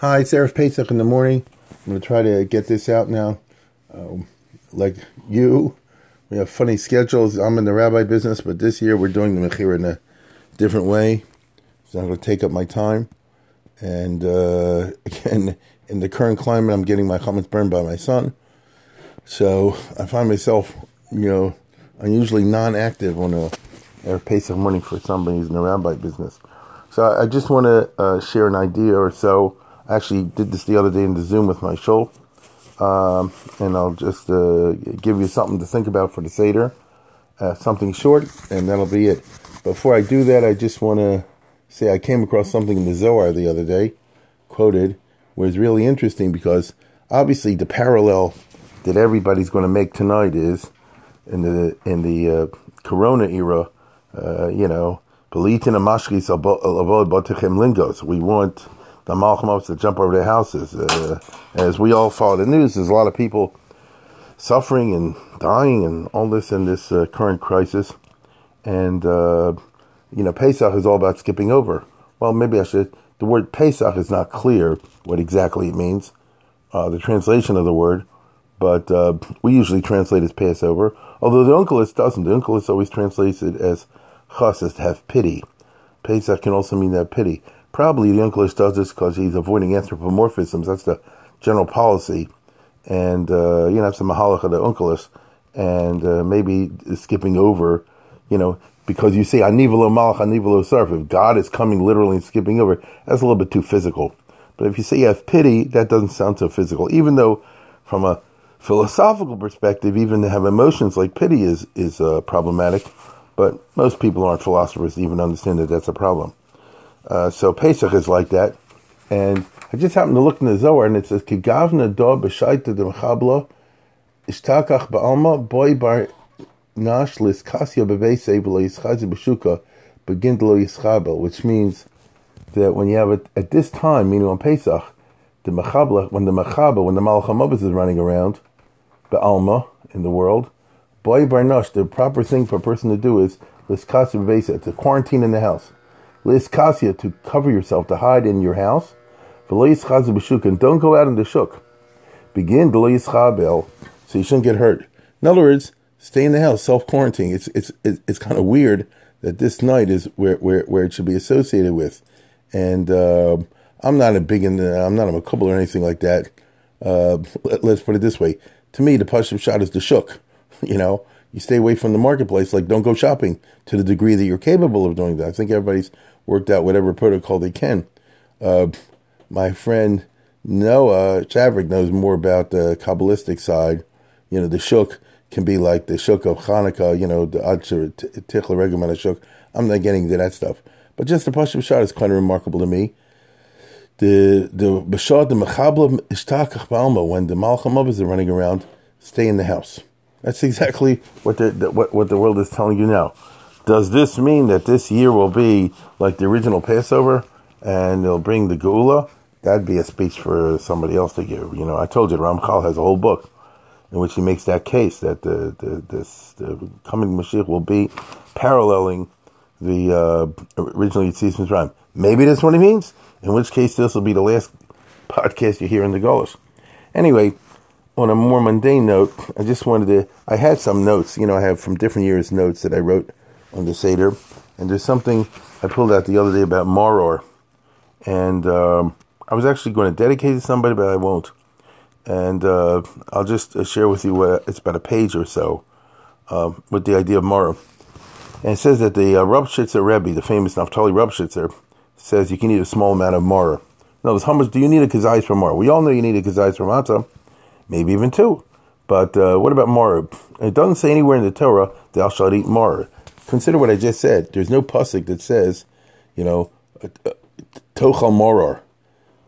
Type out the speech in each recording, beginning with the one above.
Hi, it's Erev Pesach in the morning. I'm going to try to get this out now. Um, like you, we have funny schedules. I'm in the rabbi business, but this year we're doing the Mechir in a different way. It's not going to take up my time. And uh, again, in the current climate, I'm getting my chametz burned by my son. So I find myself, you know, unusually non-active on a Erev Pesach morning for somebody who's in the rabbi business. So I just want to uh, share an idea or so I actually did this the other day in the Zoom with my show. Um, and I'll just uh, give you something to think about for the Seder. Uh, something short, and that'll be it. Before I do that, I just want to say I came across something in the Zohar the other day, quoted, was really interesting because obviously the parallel that everybody's going to make tonight is in the in the uh, Corona era, uh, you know, lingos. we want the Malchamos to jump over their houses. Uh, as we all follow the news, there's a lot of people suffering and dying and all this in this uh, current crisis. And, uh, you know, Pesach is all about skipping over. Well, maybe I should. The word Pesach is not clear what exactly it means, uh, the translation of the word, but uh, we usually translate as Passover, although the Onkelos doesn't. The Onkelos always translates it as chas, to have pity. Pesach can also mean that pity. Probably the Onkelos does this because he's avoiding anthropomorphisms. That's the general policy. And, uh, you know, that's the Mahalach of the Onkelos. And uh, maybe skipping over, you know, because you say, Anivalo Malach, Anivalo Sarf. If God is coming literally and skipping over, that's a little bit too physical. But if you say you have pity, that doesn't sound so physical. Even though, from a philosophical perspective, even to have emotions like pity is, is uh, problematic. But most people aren't philosophers to even understand that that's a problem. Uh, so Pesach is like that. And I just happened to look in the Zohar and it says, Kigavna do b'shaita de mechabla ishtakach ba'alma boy bar nash liskasya b'veisei v'lo yischazi b'shuka begin lo yischabel, which means that when you have it at this time, meaning on Pesach, the mechabla, when the mechaba, when the malach is running around, the alma in the world, boy bar barnash, the proper thing for a person to do is liskasya b'veisei, to quarantine in the house. Liskasia, to cover yourself, to hide in your house. And don't go out in the shuk. Begin so you shouldn't get hurt. In other words, stay in the house, self quarantine. It's it's it's kind of weird that this night is where where, where it should be associated with. And uh, I'm not a big in I'm not a makubal or anything like that. Uh, let, us put it this way: to me, the push shot is the shuk. You know, you stay away from the marketplace. Like, don't go shopping to the degree that you're capable of doing that. I think everybody's worked out whatever protocol they can. Uh, my friend Noah Chavrik knows more about the Kabbalistic side. You know, the Shuk can be like the Shuk of Hanukkah, you know, the Adsher Tichla Regaman Shuk. I'm not getting into that stuff. But just the Pashim Shah is kind of remarkable to me. The the Bashad, the Mechabla Ishtakach Balma, when the Malcham is running around, stay in the house. That's exactly what the, the, what, what the world is telling you now. Does this mean that this year will be like the original Passover and they'll bring the Gula? That'd be a speech for somebody else to give. You know, I told you, Ramchal has a whole book in which he makes that case that the, the, this, the coming Mashiach will be paralleling the uh, original Yetzias Mitzrayim. Maybe that's what he means, in which case this will be the last podcast you hear in the Gaulish. Anyway, on a more mundane note, I just wanted to, I had some notes, you know, I have from different years notes that I wrote on the Seder. And there's something I pulled out the other day about Maror. And um, I was actually going to dedicate it to somebody, but I won't. And uh, I'll just uh, share with you what it's about a page or so uh, with the idea of Maror. And it says that the uh, Ropshitzer Rebbe, the famous Naftali Ropshitzer, says you can eat a small amount of Maror. Now, how much do you need a kazais for Maror? We all know you need a kazais for matzah, maybe even two. But uh, what about Maror? It doesn't say anywhere in the Torah, thou shalt eat Maror consider what I just said. There's no pasuk that says, you know, uh, uh, tochal moror,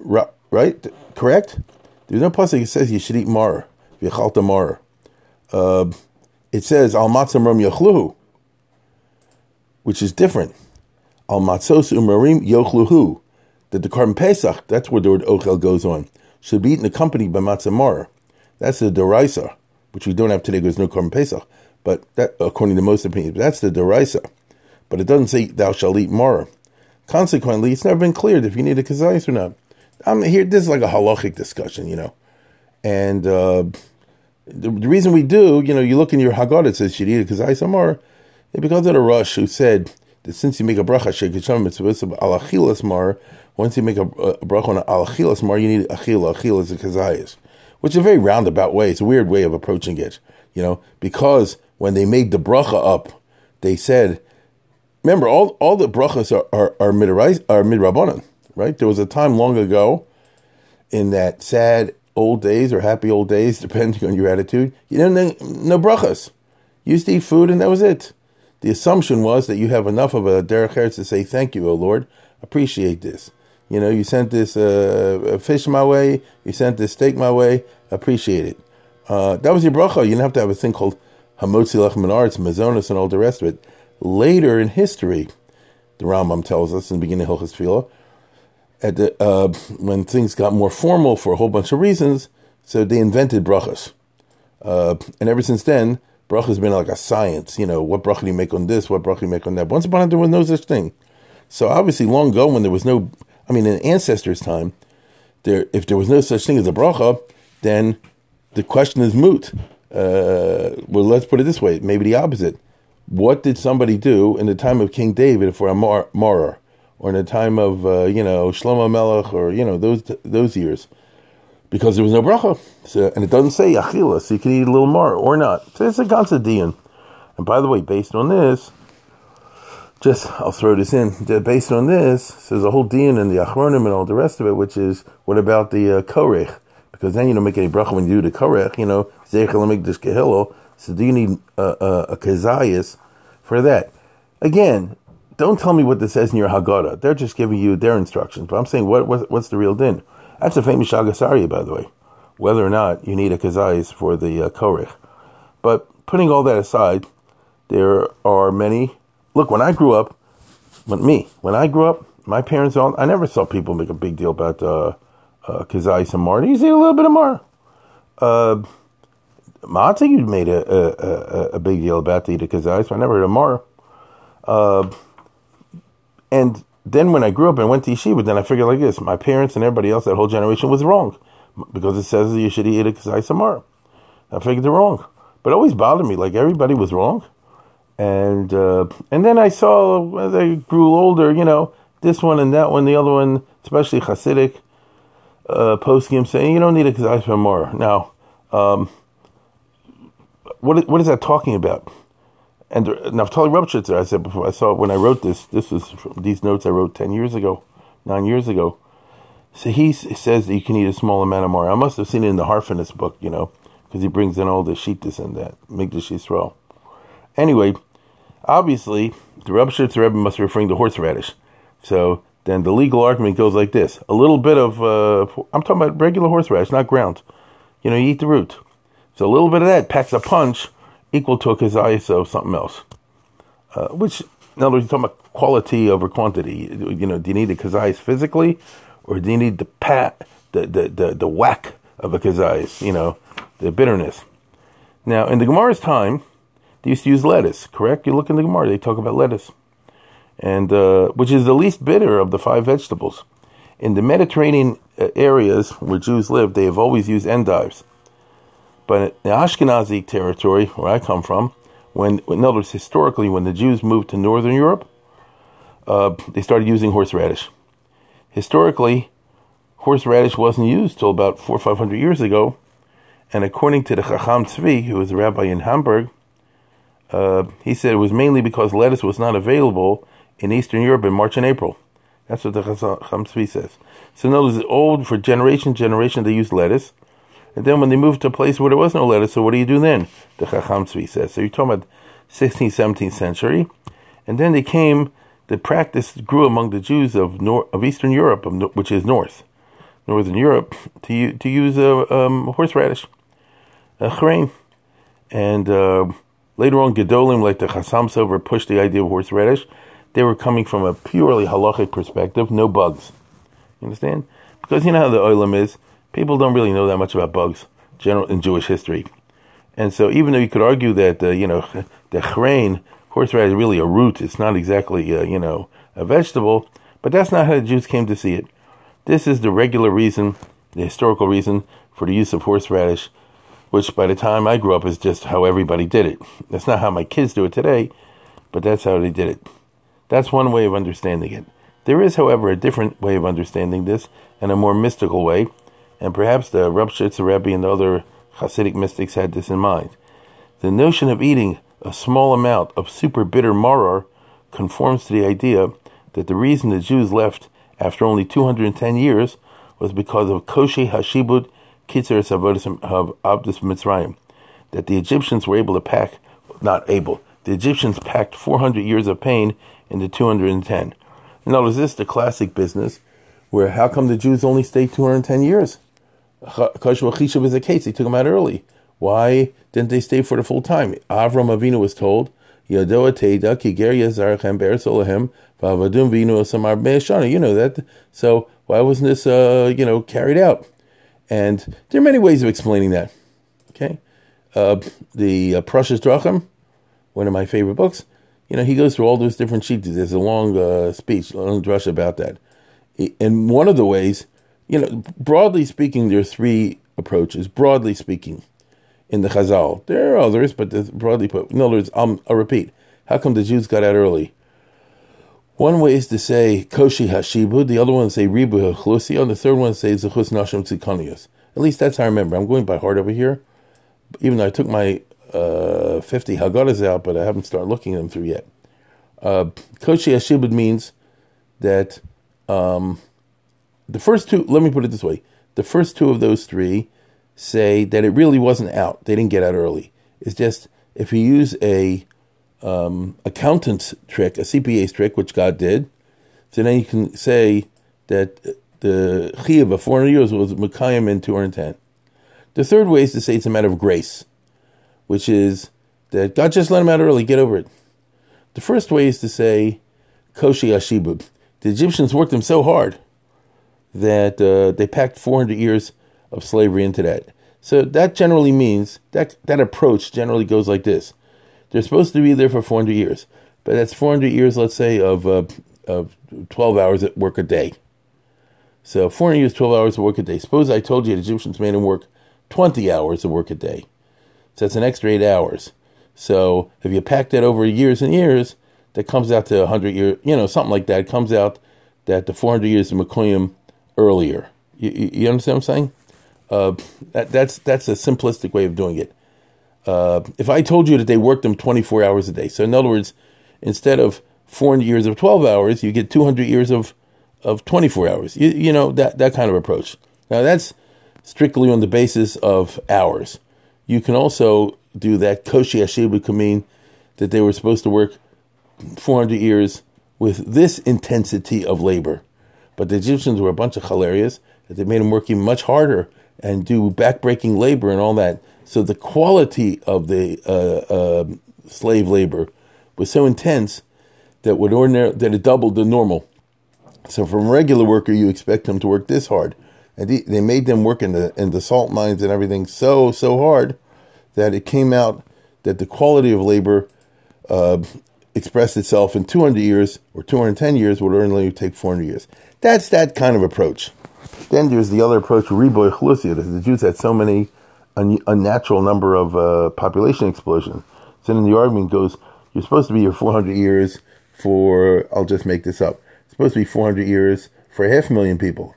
right? Correct? There's no pasuk that says you should eat mar, v'chalta mar. Uh, it says al matzam ram yochluhu, which is different. Al matzos umarim yochluhu. That the korban pesach, that's where the word ochel goes on, should be eaten accompanied by matzah mar. That's the deraisa, which we don't have today because no korban pesach. But that, according to most opinions, that's the derisa. But it doesn't say thou shalt eat more. Consequently, it's never been cleared if you need a kazayis or not. I'm here. This is like a halachic discussion, you know, and uh, the, the, reason we do, you know, you look in your Haggadah, it says Shirita because I samar, because of the Rosh who said that since you make a bracha shekisham mitzvah al achilas mar, once you make a, a bracha on al achilas mar, you need achila. Achila a kazayas, which is a very roundabout way. It's a weird way of approaching it, you know, because when they made the bracha up, they said, remember all all the brachas are are, are mid are midrabanan, right? There was a time long ago in that sad old days or happy old days, depending on your attitude, you didn't no, no brachas. You used to eat food and that was it. The assumption was that you have enough of a derech eretz to say thank you, O Lord, appreciate this. You know, you sent this uh, fish my way, you sent this steak my way, appreciate it. Uh, that was your bracha. You didn't have to have a thing called hamotzi lechem arts, mazonis, and all the rest of it. Later in history, the Rambam tells us in the beginning of Hilchas Tefillah, at the, uh, when things got more formal for a whole bunch of reasons, so they invented brachas. Uh, and ever since then, bracha has been like a science. You know, what bracha do you make on this? What bracha do you make on that? Once upon a time, there was no such thing. So obviously, long ago, when there was no, I mean, in ancestors' time, there if there was no such thing as a bracha, then the question is moot. Uh, well, let's put it this way: maybe the opposite. What did somebody do in the time of King David for a mar- or in the time of uh, you know Shlomo Melech, or you know those those years, because there was no bracha, so, and it doesn't say achila, so you can eat a little more or not. So it's a ganzadian. And by the way, based on this, just I'll throw this in. Based on this, so there's a whole din in the achronim and all the rest of it, which is what about the uh, korech? Because then you don't make any bracha when you do the korech. You know zeichel this kehillo. So do you need uh, uh, a kazayas for that? Again, don't tell me what this says in your Haggadah. They're just giving you their instructions. But I'm saying, what, what what's the real din? That's a famous Shagasari, by the way. Whether or not you need a kazais for the uh, korech. But putting all that aside, there are many. Look, when I grew up, when me, when I grew up, my parents all, I never saw people make a big deal about uh, uh, mar. They used eat a little bit of mar. Uh, you made a, a, a, a, big deal about the kazais, but I never heard of mar. Uh, and then when I grew up and went to yeshiva, then I figured like this: my parents and everybody else, that whole generation was wrong because it says you should eat a because samar. I figured they're wrong, but it always bothered me. Like everybody was wrong, and uh, and then I saw as I grew older, you know, this one and that one, the other one, especially Hasidic uh, post game saying you don't need a kazai samar. Now, um, what what is that talking about? And Naftali Ropshitzer, I said before, I saw it when I wrote this, this was these notes I wrote 10 years ago, nine years ago. So he says that you can eat a small amount of more. I must have seen it in the Harfinus book, you know, because he brings in all the this and that, Migdash Yisrael. Anyway, obviously, the Ropshitzer Rebbe must be referring to horseradish. So then the legal argument goes like this a little bit of, uh, I'm talking about regular horseradish, not ground. You know, you eat the root. So a little bit of that packs a punch equal to a kazayas of something else. Uh, which, in other words, you're talking about quality over quantity. You know, do you need a kazayas physically, or do you need the pat, the the the, the whack of a kazayas? You know, the bitterness. Now, in the Gemara's time, they used to use lettuce. Correct? You look in the Gemara; they talk about lettuce, and uh, which is the least bitter of the five vegetables. In the Mediterranean uh, areas where Jews live, they have always used endives but in the Ashkenazi territory, where I come from, when, in other words, historically, when the Jews moved to Northern Europe, uh, they started using horseradish. Historically, horseradish wasn't used till about four or five hundred years ago, and according to the Chacham Tzvi, who was a rabbi in Hamburg, uh, he said it was mainly because lettuce was not available in Eastern Europe in March and April. That's what the Chacham says. So, in other words, old for generation generation they used lettuce, and then when they moved to a place where there was no lettuce, so what do you do then? The Chacham Tzvi says. So you're talking about 16th, 17th century. And then they came, the practice grew among the Jews of nor- of Eastern Europe, which is north, Northern Europe, to, to use a um, horseradish, a chrein. And uh, later on, Gedolim, like the Chassam Sofer, pushed the idea of horseradish. They were coming from a purely halachic perspective, no bugs. You understand? Because you know how the oilam is people don't really know that much about bugs general in Jewish history. And so even though you could argue that, uh, you know, the chrein, horseradish is really a root, it's not exactly, uh, you know, a vegetable, but that's not how the Jews came to see it. This is the regular reason, the historical reason for the use of horseradish, which by the time I grew up is just how everybody did it. That's not how my kids do it today, but that's how they did it. That's one way of understanding it. There is, however, a different way of understanding this and a more mystical way, and perhaps the Ropshitzer Rebbe and other Hasidic mystics had this in mind. The notion of eating a small amount of super bitter maror conforms to the idea that the reason the Jews left after only 210 years was because of Koshi Hashibud Kitzer of Abdus Mitzrayim, that the Egyptians were able to pack, not able, the Egyptians packed 400 years of pain into 210. Notice this the classic business where how come the Jews only stayed 210 years? Kashwa was the case, they took them out early. Why didn't they stay for the full time? Avram Avinu was told, Yadoa Kiger Vavadum. You know that. So why wasn't this, uh, you know, carried out? And there are many ways of explaining that. Okay, uh, the uh, Parashas Derachim, one of my favorite books. You know, he goes through all those different sheets. There's a long uh, speech, long drush about that. And one of the ways, you know, broadly speaking, there are three approaches. Broadly speaking, in the Chazal, there are others, but broadly put. In other words, um, I'll repeat. How come the Jews got out early? One way is to say koshi hashibu, the other one is say ribu hachlusi, and the third one is say zechus nashim tzikonius. At least that's how I remember. I'm going by heart over here, even though I took my uh, 50 Haggadahs out, but I haven't started looking them through yet. Uh, hashibu means that um, the first two, let me put it this way the first two of those three say that it really wasn't out. They didn't get out early. It's just if you use a um, accountant's trick, a CPA's trick, which God did. So then you can say that the chiyuv of 400 years was Mekayim in 210. The third way is to say it's a matter of grace, which is that God just let him out early, get over it. The first way is to say Koshi Ashibub. The Egyptians worked them so hard that uh, they packed 400 years of slavery into that. So that generally means that that approach generally goes like this. They're supposed to be there for 400 years, but that's 400 years, let's say, of uh, of 12 hours at work a day. So 400 years, 12 hours of work a day. Suppose I told you the Egyptians made them work 20 hours of work a day. So that's an extra eight hours. So if you pack that over years and years, that comes out to 100 years, you know, something like that. Comes out that the 400 years of McCoyam earlier. You, you, you, understand what I'm saying? Uh, that, that's that's a simplistic way of doing it uh, if I told you that they worked them 24 hours a day, so in other words, instead of 400 years of 12 hours, you get 200 years of, of 24 hours. You, you know, that, that kind of approach. Now, that's strictly on the basis of hours. You can also do that. Koshi could mean that they were supposed to work 400 years with this intensity of labor. But the Egyptians were a bunch of hilarious that they made them work even much harder and do backbreaking labor and all that. So the quality of the uh, uh, slave labor was so intense that would ordinary that it doubled the normal. So from a regular worker, you expect them to work this hard, and they made them work in the in the salt mines and everything so so hard that it came out that the quality of labor uh, expressed itself in 200 years or 210 years would only take 400 years. That's that kind of approach. Then there's the other approach, Reboy Chlusia. The Jews had so many unnatural number of uh, population explosion. So then the argument goes, you're supposed to be here 400 years for, I'll just make this up, it's supposed to be 400 years for half a million people.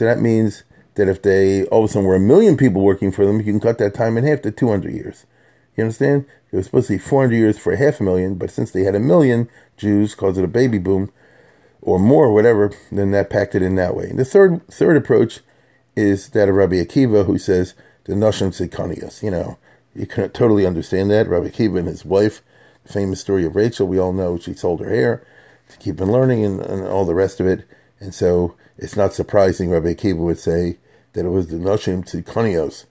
So that means that if they all of a sudden were a million people working for them, you can cut that time in half to 200 years. You understand? It was supposed to be 400 years for half a million, but since they had a million Jews, caused it a baby boom, or more, whatever, then that packed it in that way. And the third third approach is that of Rabbi Akiva, who says the Nashim Sikanias. You know, you can totally understand that. Rabbi Akiva and his wife, the famous story of Rachel, we all know she sold her hair to keep on learning and, and all the rest of it. And so it's not surprising Rabbi Akiva would say that it was the Nashim Sikanios,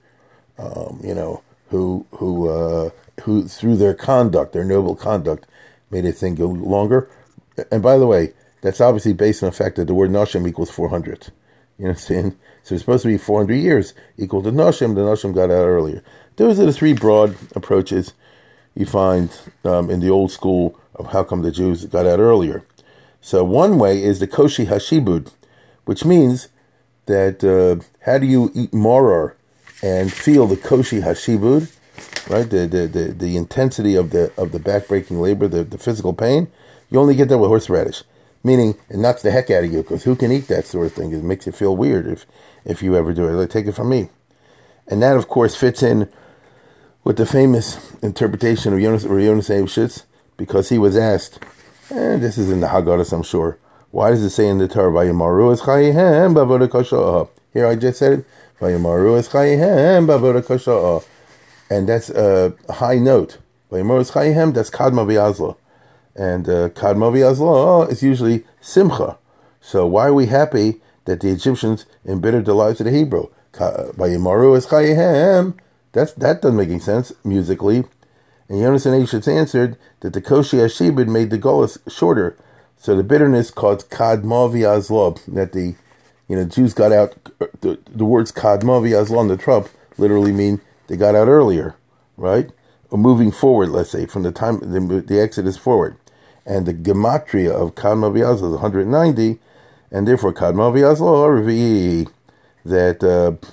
um, you know, who who uh, who through their conduct, their noble conduct, made a thing go longer. And by the way, that's obviously based on the fact that the word Nashim equals 400. You understand? So it's supposed to be 400 years equal to Noshim. The Noshim got out earlier. Those are the three broad approaches you find um, in the old school of how come the Jews got out earlier. So one way is the Koshi Hashibud, which means that uh, how do you eat morar and feel the koshi hashibud, right? The, the the the intensity of the of the backbreaking labor, the, the physical pain. You only get that with horseradish, meaning it knocks the heck out of you. Because who can eat that sort of thing? It makes you feel weird if if you ever do it. Like, take it from me, and that of course fits in with the famous interpretation of Jonas Eibschitz, because he was asked, and this is in the Haggadahs, I'm sure. Why does it say in the Torah, "Vayimaru es chayihem Here I just said it, "Vayimaru es chayihem and that's a high note. Vayimaru es chayihem, that's kadma v'yazla, and uh, kadma v'yazla is usually simcha. So why are we happy that the Egyptians embittered the lives of the Hebrew? Vayimaru es chayihem that's, that doesn't make any sense musically. And Yonasan Eibschitz answered that the Koshi Ashibid made the Golas shorter. So the bitterness caused Kadmavi Azlob, that the you know Jews got out the, the words Kadmavi Azlob the Trump literally mean they got out earlier, right? Or moving forward, let's say, from the time the, the Exodus forward. And the gematria of Kadmavi Azlob is 190, and therefore Kadmavi Azlob, that uh,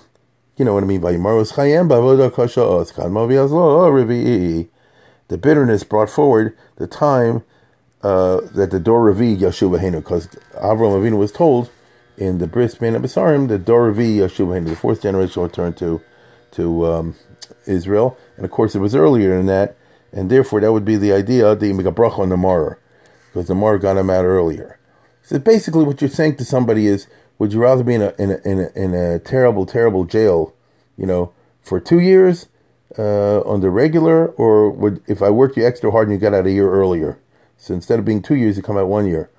you know what I mean by Maros Chayem Bavoda Kasha Oskan Revi'i. The bitterness brought forward the time uh, that the Dor Revi Yashuv Henu, because Avram Avinu was told in the Bris Ben Abasarim that Dor Revi Yashuv Henu, the fourth generation, returned to to um, Israel, and of course it was earlier than that, and therefore that would be the idea that you make a bracha on the Mara, because the Mara got him out earlier. So basically, what you're saying to somebody is would you rather be in a in a in a, in a terrible terrible jail, you know, for two years uh, on the regular, or would if I worked you extra hard and you got out a year earlier? So instead of being two years, you come out one year.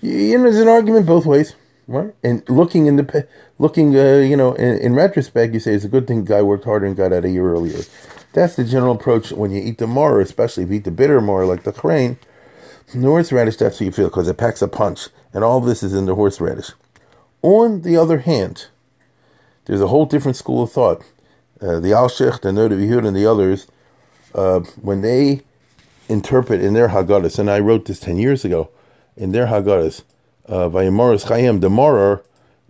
You know, there's an argument both ways, right? And looking in the looking, uh, you know, in, in, retrospect, you say it's a good thing guy worked harder and got out a year earlier. That's the general approach when you eat the mar, especially if you eat the bitter mar like the chrein. The horseradish, that's what you feel because it packs a punch, and all this is in the horseradish. On the other hand, there's a whole different school of thought. Uh, the Alshich, the Noda Yehud, and the others, uh, when they interpret in their Haggadahs, and I wrote this 10 years ago, in their Haggadahs, uh, Chayim, the Morar,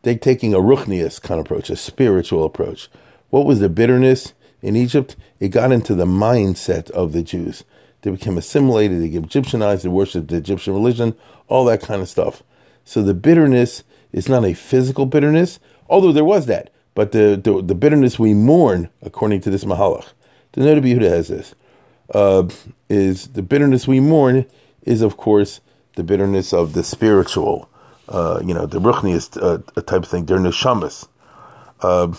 they taking a Ruchnius kind of approach, a spiritual approach. What was the bitterness in Egypt? It got into the mindset of the Jews. They became assimilated, they Egyptianized, they worshiped the Egyptian religion, all that kind of stuff. So the bitterness is not a physical bitterness, although there was that, but the, the, the bitterness we mourn, according to this Mahalach. The Noda B'Yehuda has this. Uh, is the bitterness we mourn is, of course, the bitterness of the spiritual, uh, you know, the ruchnius uh, type of thing. They're neshamas. Uh,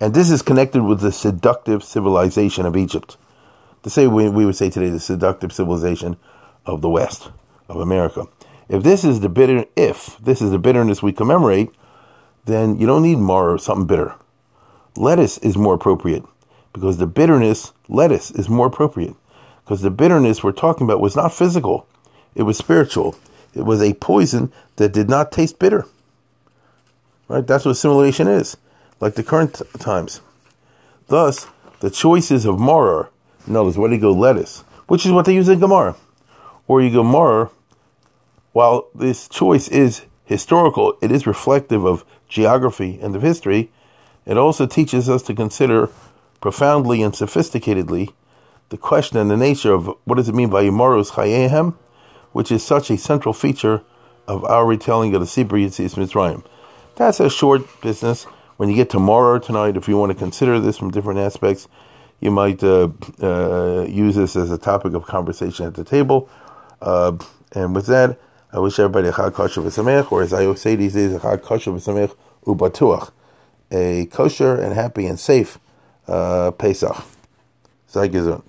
and this is connected with the seductive civilization of Egypt. To say we, we would say today the seductive civilization of the West, of America. If this is the bitter, if this is the bitterness we commemorate, then you don't need more or something bitter. Lettuce is more appropriate because the bitterness, lettuce is more appropriate because the bitterness we're talking about was not physical, it was spiritual. It was a poison that did not taste bitter. Right? That's what assimilation is, like the current times. Thus, the choices of maror, notice where do you go lettuce, which is what they use in Gemara, or you go maror while this choice is historical, it is reflective of geography and of history. It also teaches us to consider profoundly and sophisticatedly the question and the nature of what does it mean by Yomorus Chayehem, which is such a central feature of our retelling of the Sibri Yitzis Mitzrayim. That's a short business. When you get tomorrow or tonight, if you want to consider this from different aspects, you might uh, uh, use this as a topic of conversation at the table. Uh, and with that, I wish everybody a Chag Kosher v'Samech, or as I say these days, a Chag Kosher v'Samech u'batuach, a kosher and happy and safe uh, Pesach. Sei gesund.